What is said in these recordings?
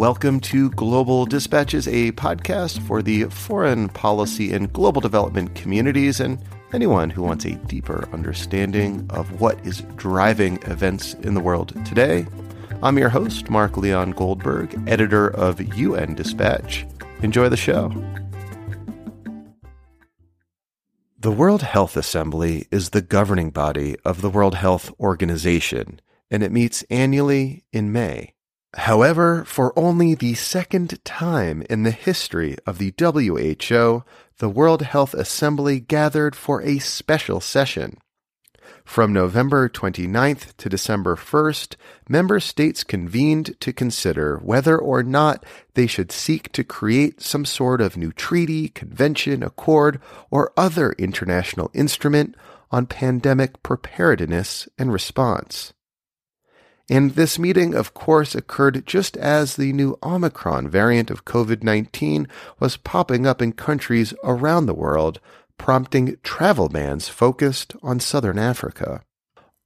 Welcome to Global Dispatches, a podcast for the foreign policy and global development communities and anyone who wants a deeper understanding of what is driving events in the world today. I'm your host, Mark Leon Goldberg, editor of UN Dispatch. Enjoy the show. The World Health Assembly is the governing body of the World Health Organization, and it meets annually in May. However, for only the second time in the history of the WHO, the World Health Assembly gathered for a special session. From November 29th to December 1st, member states convened to consider whether or not they should seek to create some sort of new treaty, convention, accord, or other international instrument on pandemic preparedness and response. And this meeting, of course, occurred just as the new Omicron variant of COVID 19 was popping up in countries around the world, prompting travel bans focused on southern Africa.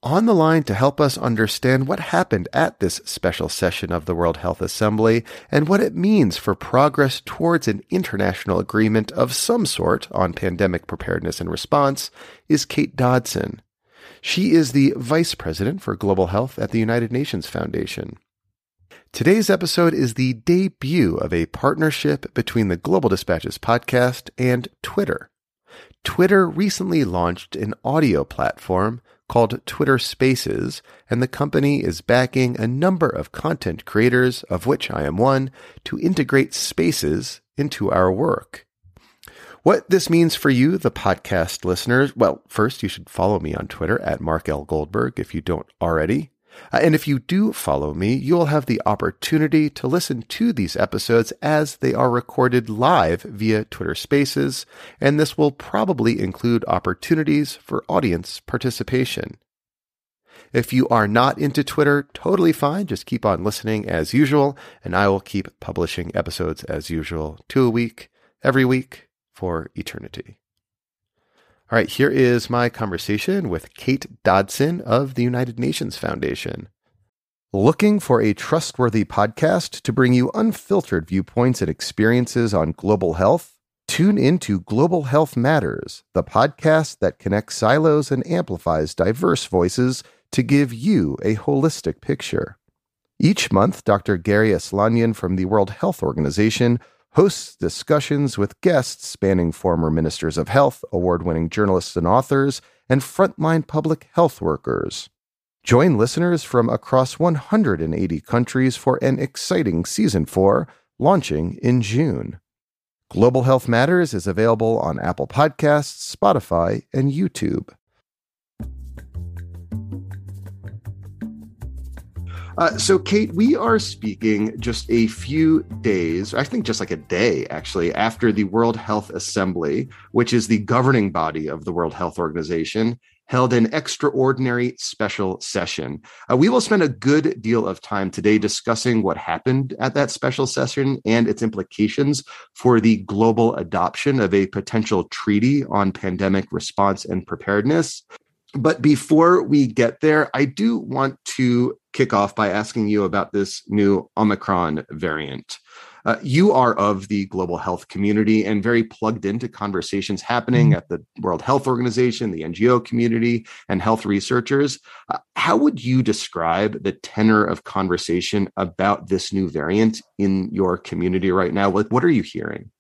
On the line to help us understand what happened at this special session of the World Health Assembly and what it means for progress towards an international agreement of some sort on pandemic preparedness and response is Kate Dodson. She is the Vice President for Global Health at the United Nations Foundation. Today's episode is the debut of a partnership between the Global Dispatches podcast and Twitter. Twitter recently launched an audio platform called Twitter Spaces, and the company is backing a number of content creators, of which I am one, to integrate spaces into our work. What this means for you, the podcast listeners, well, first, you should follow me on Twitter at Mark L. Goldberg if you don't already. Uh, and if you do follow me, you'll have the opportunity to listen to these episodes as they are recorded live via Twitter Spaces, and this will probably include opportunities for audience participation. If you are not into Twitter, totally fine. Just keep on listening as usual, and I will keep publishing episodes as usual, two a week, every week, for eternity. All right, here is my conversation with Kate Dodson of the United Nations Foundation. Looking for a trustworthy podcast to bring you unfiltered viewpoints and experiences on global health? Tune into Global Health Matters, the podcast that connects silos and amplifies diverse voices to give you a holistic picture. Each month, Dr. Garry Aslanyan from the World Health Organization hosts discussions with guests spanning former ministers of health, award winning journalists and authors, and frontline public health workers. Join listeners from across 180 countries for an exciting season 4 launching in June. Global Health Matters is available on Apple Podcasts, Spotify, and YouTube. Uh, so, Kate, we are speaking just a few days, I think just like a day actually, after the World Health Assembly, which is the governing body of the World Health Organization, held an extraordinary special session. Uh, we will spend a good deal of time today discussing what happened at that special session and its implications for the global adoption of a potential treaty on pandemic response and preparedness. But before we get there, I do want to kick off by asking you about this new Omicron variant. Uh, you are of the global health community and very plugged into conversations happening mm-hmm. at the World Health Organization, the NGO community, and health researchers. Uh, how would you describe the tenor of conversation about this new variant in your community right now? What, what are you hearing?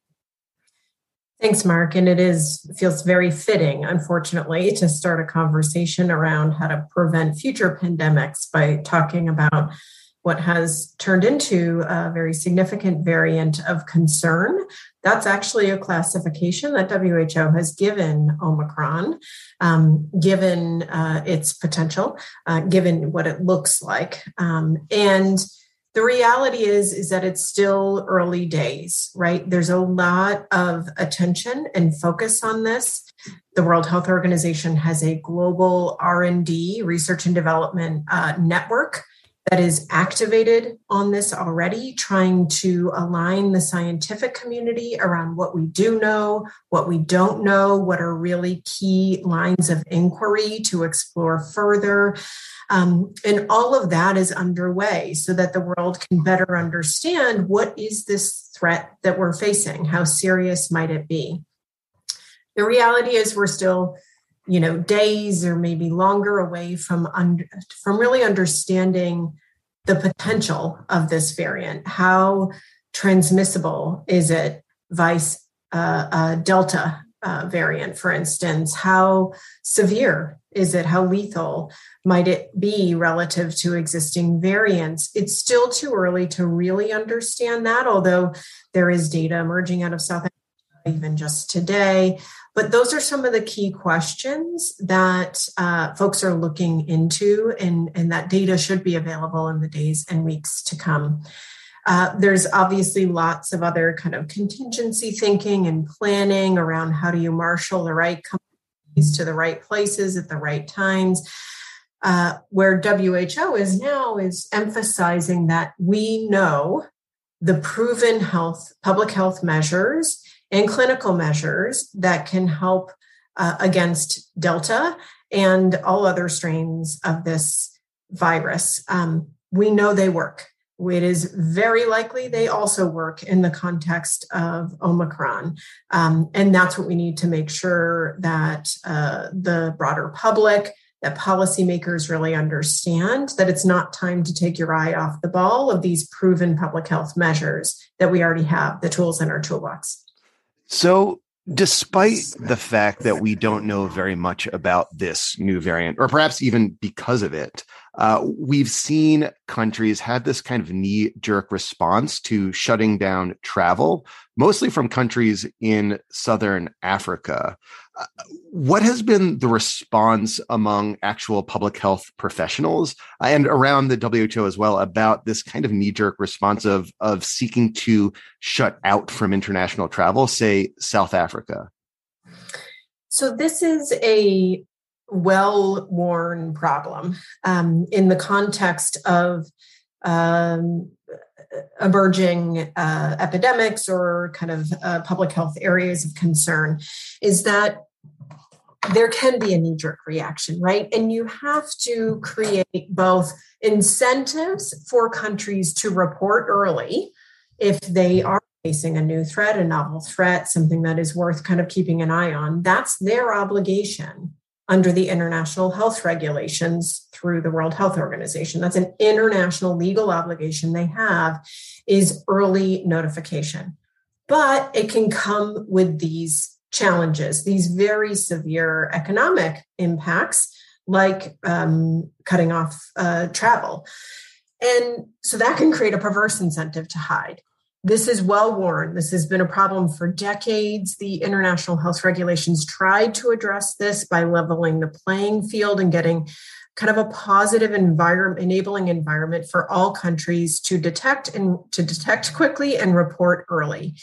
Thanks, Mark. And it is feels very fitting, unfortunately, to start a conversation around how to prevent future pandemics by talking about what has turned into a very significant variant of concern. That's actually a classification that WHO has given Omicron, um, given uh, its potential, uh, given what it looks like. Um, and the reality is is that it's still early days right? There's a lot of attention and focus on this. The world health organization has a global r&d research and development uh, network that is activated on this already, trying to align the scientific community around what we do know, what we don't know, what are really key lines of inquiry to explore further. Um, and all of that is underway so that the world can better understand what is this threat that we're facing? How serious might it be? The reality is we're still you know days or maybe longer away from under, from really understanding the potential of this variant? How transmissible is it vice uh, uh, delta uh, variant for instance? How severe is it? How lethal might it be relative to existing variants? It's still too early to really understand that although there is data emerging out of south africa even just today but those are some of the key questions that uh, folks are looking into, and, and that data should be available in the days and weeks to come. Uh, there's obviously lots of other kind of contingency thinking and planning around how do you marshal the right companies to the right places at the right times. Uh, where WHO is now is emphasizing that we know the proven health public health measures and clinical measures that can help uh, against Delta and all other strains of this virus. Um, we know they work. It is very likely they also work in the context of Omicron. Um, and that's what we need to make sure that uh, the broader public, that policymakers really understand that it's not time to take your eye off the ball of these proven public health measures that we already have, the tools in our toolbox. So, despite the fact that we don't know very much about this new variant, or perhaps even because of it, uh, we've seen countries have this kind of knee jerk response to shutting down travel, mostly from countries in Southern Africa. Uh, what has been the response among actual public health professionals and around the WHO as well about this kind of knee jerk response of, of seeking to shut out from international travel, say South Africa? So, this is a well worn problem um, in the context of um, emerging uh, epidemics or kind of uh, public health areas of concern is that there can be a knee jerk reaction, right? And you have to create both incentives for countries to report early if they are facing a new threat, a novel threat, something that is worth kind of keeping an eye on. That's their obligation under the international health regulations through the World Health Organization. That's an international legal obligation they have is early notification. But it can come with these challenges, these very severe economic impacts like um, cutting off uh, travel. And so that can create a perverse incentive to hide. This is well worn. This has been a problem for decades. The international health regulations tried to address this by leveling the playing field and getting kind of a positive environment enabling environment for all countries to detect and to detect quickly and report early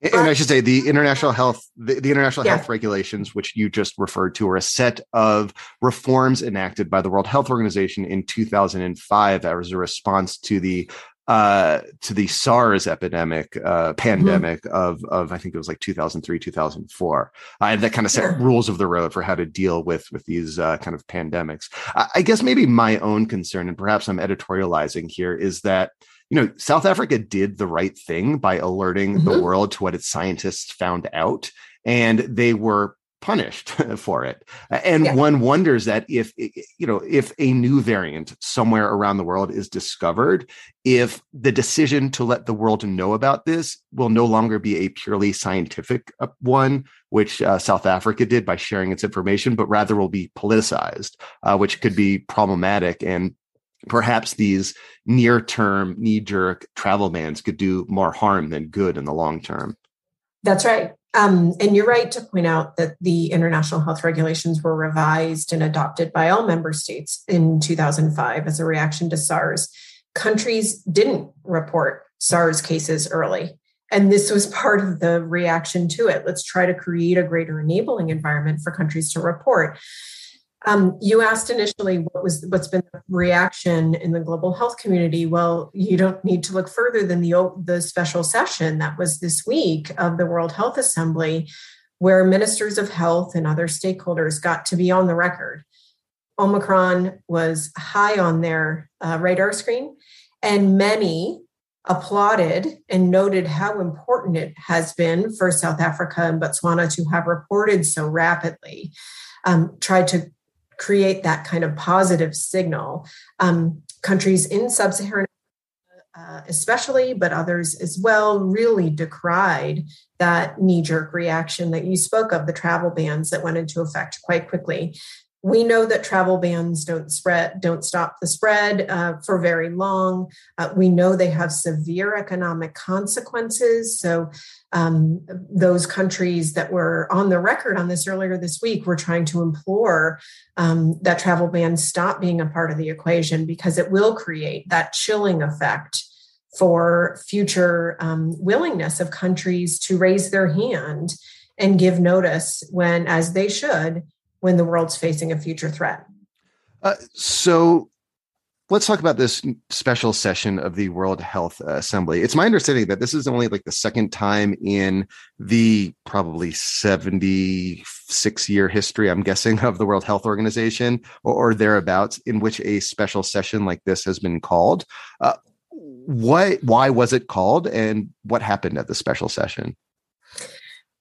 and I should say the international health, the, the international yeah. health regulations, which you just referred to, are a set of reforms enacted by the World Health Organization in 2005 as a response to the uh, to the SARS epidemic, uh, pandemic mm-hmm. of of I think it was like 2003, 2004. Uh, that kind of set rules of the road for how to deal with with these uh, kind of pandemics. I, I guess maybe my own concern, and perhaps I'm editorializing here, is that you know South Africa did the right thing by alerting mm-hmm. the world to what its scientists found out, and they were punished for it. And yeah. one wonders that if, you know, if a new variant somewhere around the world is discovered, if the decision to let the world know about this will no longer be a purely scientific uh, one, which uh, South Africa did by sharing its information, but rather will be politicized, uh, which could be problematic and perhaps these near term knee jerk travel bans could do more harm than good in the long term. That's right. Um, and you're right to point out that the international health regulations were revised and adopted by all member states in 2005 as a reaction to SARS. Countries didn't report SARS cases early. And this was part of the reaction to it. Let's try to create a greater enabling environment for countries to report. Um, you asked initially what was what's been the reaction in the global health community. Well, you don't need to look further than the the special session that was this week of the World Health Assembly, where ministers of health and other stakeholders got to be on the record Omicron was high on their uh, radar screen, and many applauded and noted how important it has been for South Africa and Botswana to have reported so rapidly, um, tried to create that kind of positive signal. Um, countries in sub Saharan uh, especially, but others as well, really decried that knee jerk reaction that you spoke of the travel bans that went into effect quite quickly we know that travel bans don't spread don't stop the spread uh, for very long. Uh, we know they have severe economic consequences. So um, those countries that were on the record on this earlier this week were trying to implore um, that travel bans stop being a part of the equation because it will create that chilling effect for future um, willingness of countries to raise their hand and give notice when as they should when the world's facing a future threat. Uh, so let's talk about this special session of the World Health Assembly. It's my understanding that this is only like the second time in the probably 76 year history, I'm guessing, of the World Health Organization or, or thereabouts in which a special session like this has been called. Uh, what, why was it called and what happened at the special session?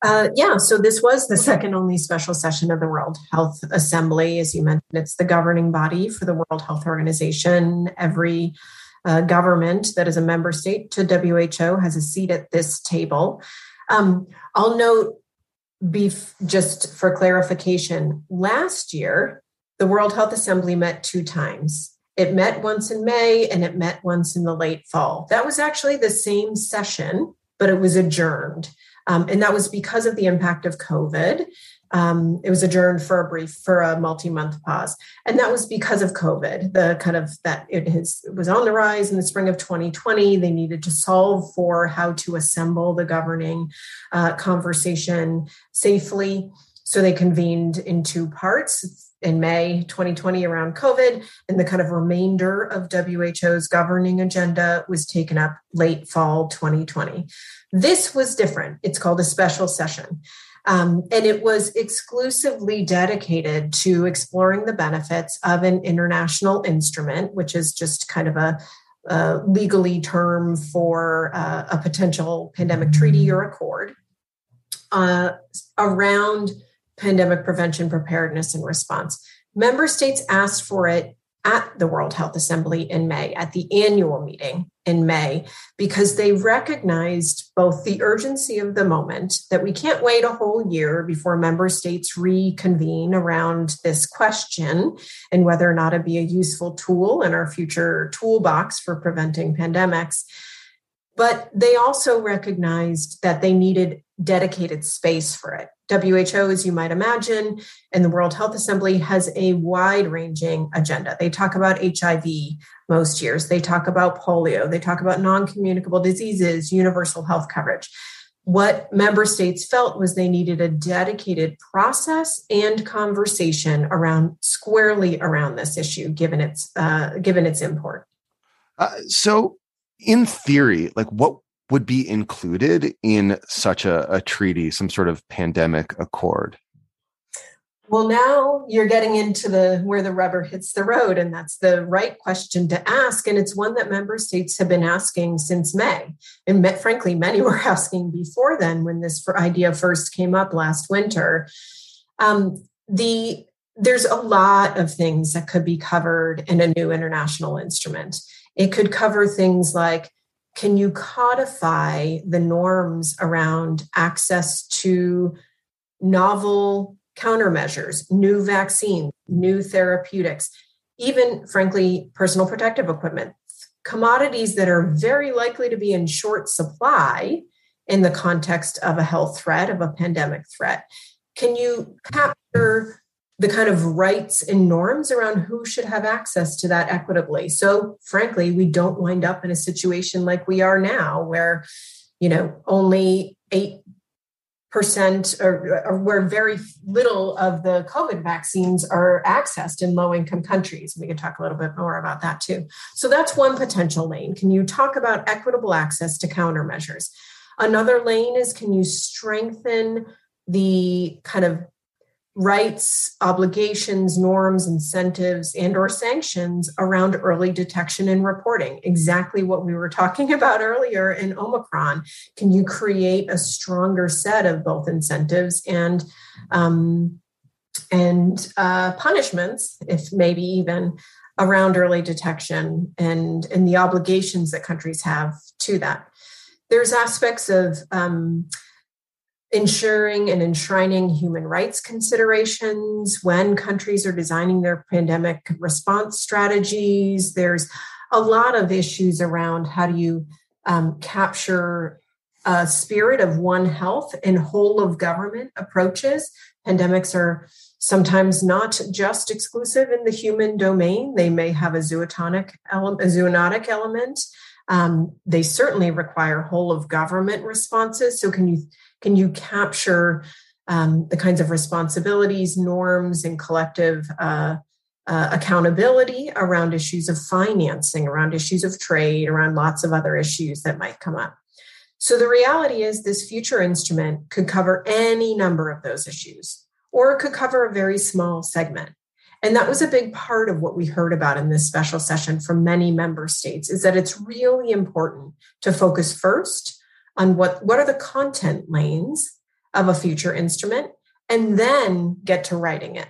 Uh, yeah, so this was the second only special session of the World Health Assembly. As you mentioned, it's the governing body for the World Health Organization. Every uh, government that is a member state to WHO has a seat at this table. Um, I'll note, beef, just for clarification, last year, the World Health Assembly met two times. It met once in May and it met once in the late fall. That was actually the same session, but it was adjourned. Um, and that was because of the impact of COVID. Um, it was adjourned for a brief, for a multi-month pause, and that was because of COVID. The kind of that it, has, it was on the rise in the spring of 2020. They needed to solve for how to assemble the governing uh, conversation safely. So they convened in two parts in May 2020 around COVID, and the kind of remainder of WHO's governing agenda was taken up late fall 2020. This was different. It's called a special session. Um, and it was exclusively dedicated to exploring the benefits of an international instrument, which is just kind of a, a legally term for uh, a potential pandemic treaty or accord uh, around pandemic prevention, preparedness, and response. Member states asked for it at the World Health Assembly in May, at the annual meeting in May, because they recognized both the urgency of the moment that we can't wait a whole year before member states reconvene around this question and whether or not it'd be a useful tool in our future toolbox for preventing pandemics. But they also recognized that they needed dedicated space for it. WHO, as you might imagine, and the World Health Assembly has a wide ranging agenda. They talk about HIV most years, they talk about polio, they talk about non communicable diseases, universal health coverage. What member states felt was they needed a dedicated process and conversation around squarely around this issue, given its uh, given its import. Uh, so, in theory, like what would be included in such a, a treaty, some sort of pandemic accord? Well, now you're getting into the where the rubber hits the road, and that's the right question to ask. And it's one that member states have been asking since May. And frankly, many were asking before then when this idea first came up last winter. Um, the there's a lot of things that could be covered in a new international instrument. It could cover things like can you codify the norms around access to novel countermeasures, new vaccines, new therapeutics, even, frankly, personal protective equipment, commodities that are very likely to be in short supply in the context of a health threat, of a pandemic threat? Can you capture the kind of rights and norms around who should have access to that equitably. So, frankly, we don't wind up in a situation like we are now, where you know only eight percent or, or, where very little of the COVID vaccines are accessed in low income countries. We can talk a little bit more about that too. So that's one potential lane. Can you talk about equitable access to countermeasures? Another lane is can you strengthen the kind of rights obligations norms incentives and or sanctions around early detection and reporting. Exactly what we were talking about earlier in omicron. Can you create a stronger set of both incentives and um, and uh, punishments if maybe even around early detection and and the obligations that countries have to that? There's aspects of um, ensuring and enshrining human rights considerations when countries are designing their pandemic response strategies. There's a lot of issues around how do you um, capture a spirit of one health and whole of government approaches. Pandemics are sometimes not just exclusive in the human domain. They may have a zootonic element, a zoonotic element. Um, they certainly require whole of government responses. So can you can you capture um, the kinds of responsibilities, norms, and collective uh, uh, accountability around issues of financing, around issues of trade, around lots of other issues that might come up? So the reality is, this future instrument could cover any number of those issues, or it could cover a very small segment. And that was a big part of what we heard about in this special session from many member states is that it's really important to focus first on what, what are the content lanes of a future instrument and then get to writing it.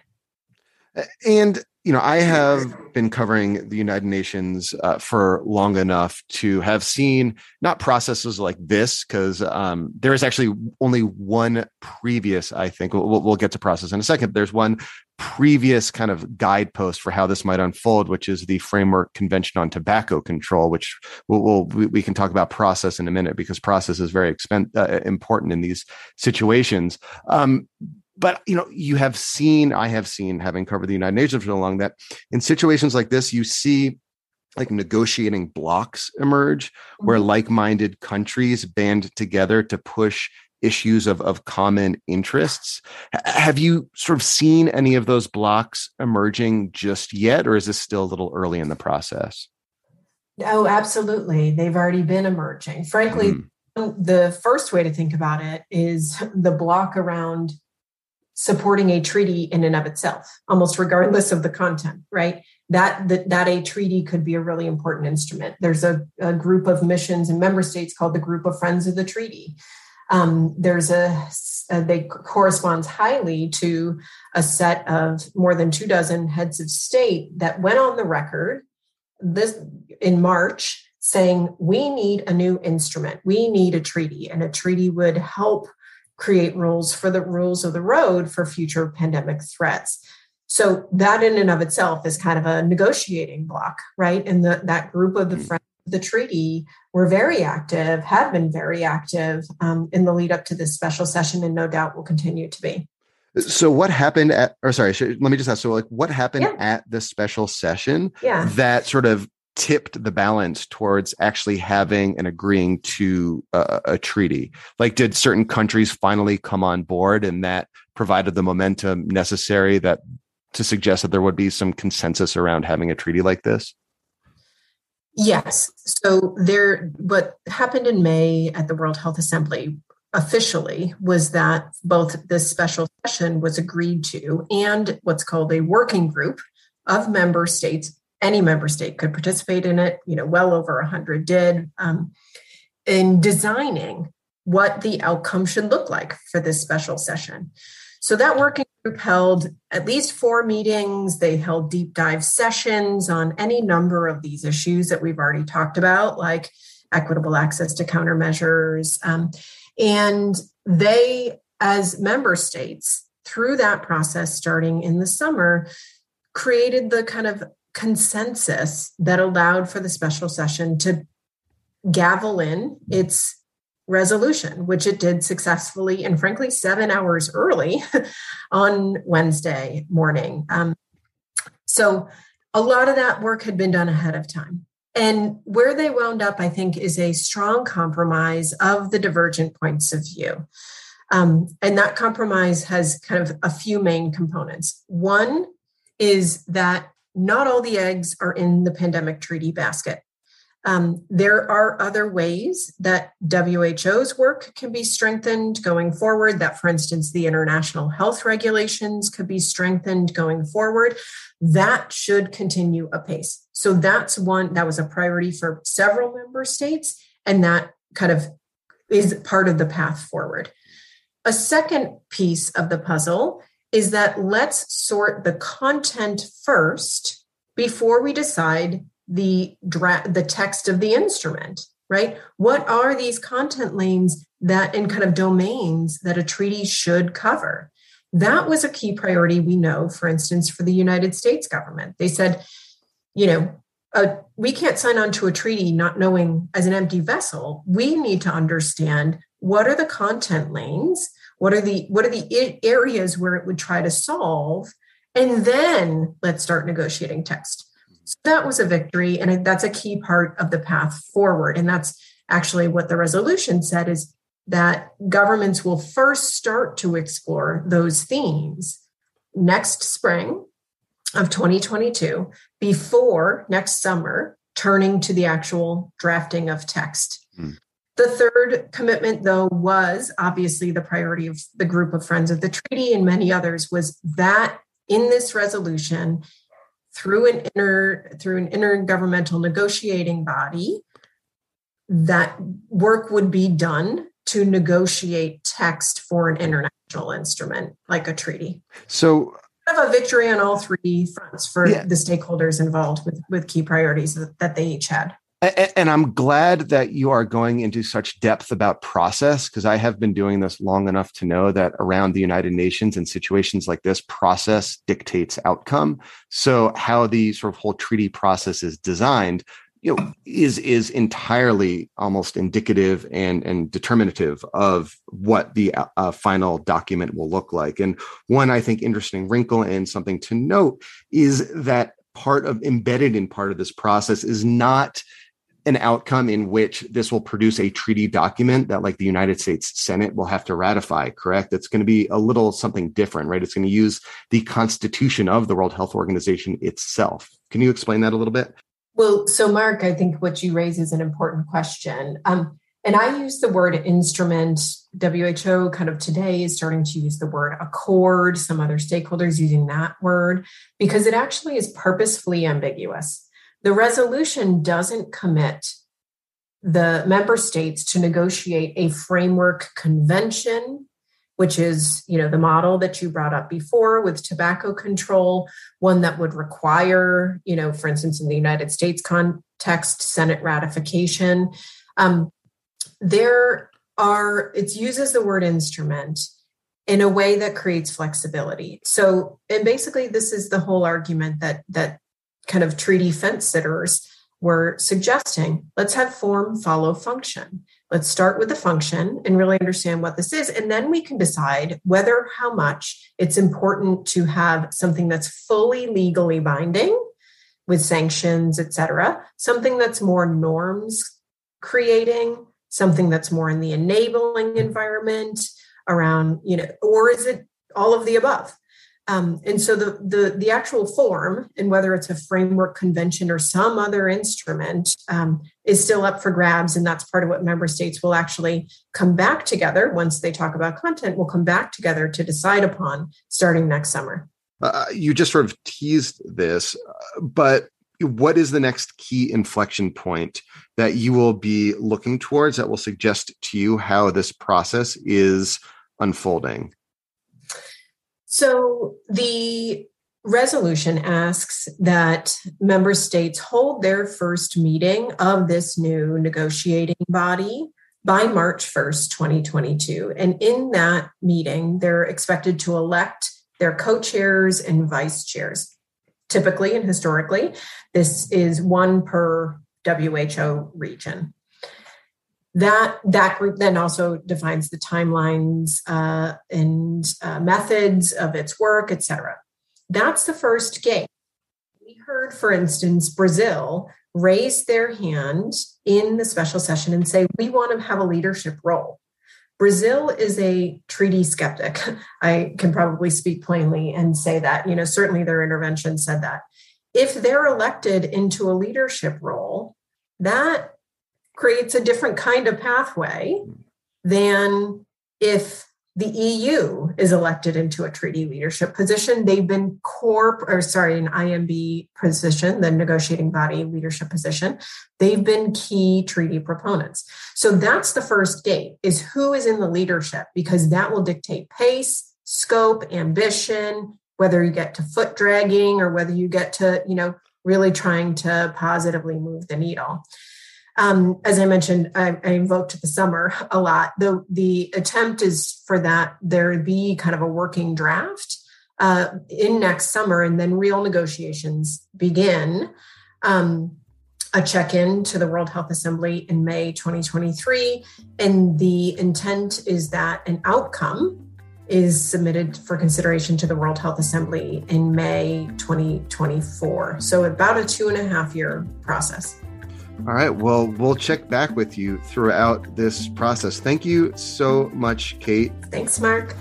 And you know, I have been covering the United Nations uh, for long enough to have seen not processes like this, because um, there is actually only one previous, I think, we'll, we'll, get to process in a second. There's one previous kind of guidepost for how this might unfold, which is the Framework Convention on Tobacco Control, which we'll, we'll we can talk about process in a minute because process is very expen- uh, important in these situations. Um, but you know you have seen i have seen having covered the united nations for so long that in situations like this you see like negotiating blocs emerge where mm-hmm. like-minded countries band together to push issues of, of common interests have you sort of seen any of those blocs emerging just yet or is this still a little early in the process oh absolutely they've already been emerging frankly mm. the first way to think about it is the bloc around supporting a treaty in and of itself, almost regardless of the content, right? That, that, that a treaty could be a really important instrument. There's a, a group of missions and member states called the Group of Friends of the Treaty. Um, there's a, a, they corresponds highly to a set of more than two dozen heads of state that went on the record this in March saying we need a new instrument, we need a treaty, and a treaty would help create rules for the rules of the road for future pandemic threats. So that in and of itself is kind of a negotiating bloc, right? And the, that group of the mm. friends of the treaty were very active, have been very active um, in the lead up to this special session, and no doubt will continue to be. So what happened at, or sorry, should, let me just ask. So like, what happened yeah. at the special session yeah. that sort of tipped the balance towards actually having and agreeing to a, a, treaty? Like, did certain countries finally come on board, and that provided the momentum necessary that to suggest that there would be some consensus around having a treaty like this? Yes. So there, what happened in May at the World Health Assembly officially was that both this special session was agreed to and what's called a working group of member states any member state could participate in it. You know, well over 100 did um, in designing what the outcome should look like for this special session. So that working group held at least four meetings. They held deep dive sessions on any number of these issues that we've already talked about, like equitable access to countermeasures. Um, and they, as member states, through that process starting in the summer, created the kind of consensus that allowed for the special session to gavel in its resolution, which it did successfully and frankly, seven hours early on Wednesday morning. Um, so a lot of that work had been done ahead of time. And where they wound up, I think, is a strong compromise of the divergent points of view. Um, and that compromise has kind of a few main components. One is that not all the eggs are in the pandemic treaty basket. Um, there are other ways that WHO's work can be strengthened going forward. That, for instance, the international health regulations could be strengthened going forward. That should continue apace. So that's one that was a priority for several member states, and that kind of is part of the path forward. A second piece of the puzzle is that let's sort the content first before we decide the the text of the instrument right? What are these content lanes that in kind of domains that a treaty should cover? That was a key priority we know for instance for the united states government. They said you know uh, we can't sign on to a treaty not knowing as an empty vessel we need to understand what are the content lanes what are the what are the areas where it would try to solve and then let's start negotiating text so that was a victory. And that's a key part of the path forward. And that's actually what the resolution said is that governments will first start to explore those themes next spring of 2022 before next summer turning to the actual drafting of text. Mm. The third commitment, though, was obviously the priority of the group of friends of the treaty and many others, was that in this resolution, through an inner through an intergovernmental negotiating body that work would be done to negotiate text for an international instrument like a treaty so have a victory on all three fronts for yeah. the stakeholders involved with with key priorities that they each had and I'm glad that you are going into such depth about process because I have been doing this long enough to know that around the United Nations and situations like this, process dictates outcome. So how the sort of whole treaty process is designed, you know, is is entirely almost indicative and and determinative of what the uh, final document will look like. And one I think interesting wrinkle and something to note is that part of embedded in part of this process is not an outcome in which this will produce a treaty document that like the United States Senate will have to ratify, correct? It's going to be a little something different, right? It's going to use the constitution of the World Health Organization itself. Can you explain that a little bit? Well, so Mark, I think what you raise is an important question. Um, and I use the word instrument. WHO kind of today is starting to use the word accord, some other stakeholders using that word, because it actually is purposefully ambiguous. The resolution doesn't commit the member states to negotiate a framework convention which is you know the model that you brought up before with tobacco control one that would require you know for instance in the united states context senate ratification. Um, there are it uses the word instrument in a way that creates flexibility. So and basically this is the whole argument that that kind of treaty fence sitters were suggesting let's have form follow function. Let's start with the function and really understand what this is. And then we can decide whether how much it's important to have something that's fully legally binding with sanctions, et cetera, something that's more norms creating, something that's more in the enabling environment around, you know, or is it all of the above? Um, and so the, the, the actual form, and whether it's a framework convention or some other instrument, um, is still up for grabs, and that's part of what member states will actually come back together once they talk about content. Will come back together to decide upon starting next summer. Uh, you just sort of teased this, but what is the next key inflection point that you will be looking towards that will suggest to you how this process is unfolding? So the resolution asks that member states hold their first meeting of this new negotiating body by March 1st, 2022. And in that meeting, they're expected to elect their co chairs and vice chairs. Typically and historically, this is one per WHO region that that group then also defines the timelines uh, and uh, methods of its work, et cetera. That's the first gate. We heard, for instance, Brazil raise their hand in the special session and say, we want to have a leadership role. Brazil is a treaty skeptic. I can probably speak plainly and say that. You know, certainly their intervention said that. If they're elected into a leadership role, that creates a different kind of pathway than if the EU is elected into a treaty leadership position. They've been core, or sorry, an INB position, the negotiating body leadership position. They've been key treaty proponents. So that's the first gate is who is in the leadership, because that will dictate pace, scope, ambition, whether you get to foot dragging or whether you get to, you know, really trying to positively move the needle. Um, as I mentioned, I, I, invoked the summer a lot. The the attempt is for that there be kind of a working draft uh, in next summer, and then real negotiations begin. Um, a check-in to the World Health Assembly in May 2023, and the intent is that an outcome is submitted for consideration to the World Health Assembly in May 2024. So, about a two and a half year process. All right. Well, we'll check back with you throughout this process. Thank you so much, Kate. Thanks, Mark.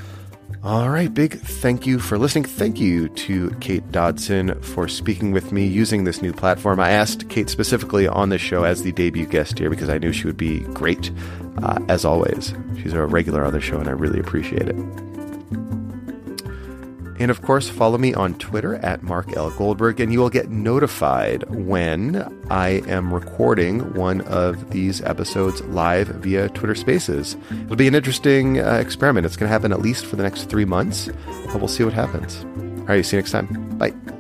All right, big thank you for listening. Thank you to Kate Dodson for speaking with me using this new platform. I asked Kate specifically on this show as the debut guest here because I knew she would be great, uh, as always. She's a regular on the show, and I really appreciate it. And of course, follow me on Twitter at Mark L. Goldberg, and you will get notified when I am recording one of these episodes live via Twitter Spaces. It'll be an interesting uh, experiment. It's going to happen at least for the next three months, but we'll see what happens. All right, see you next time.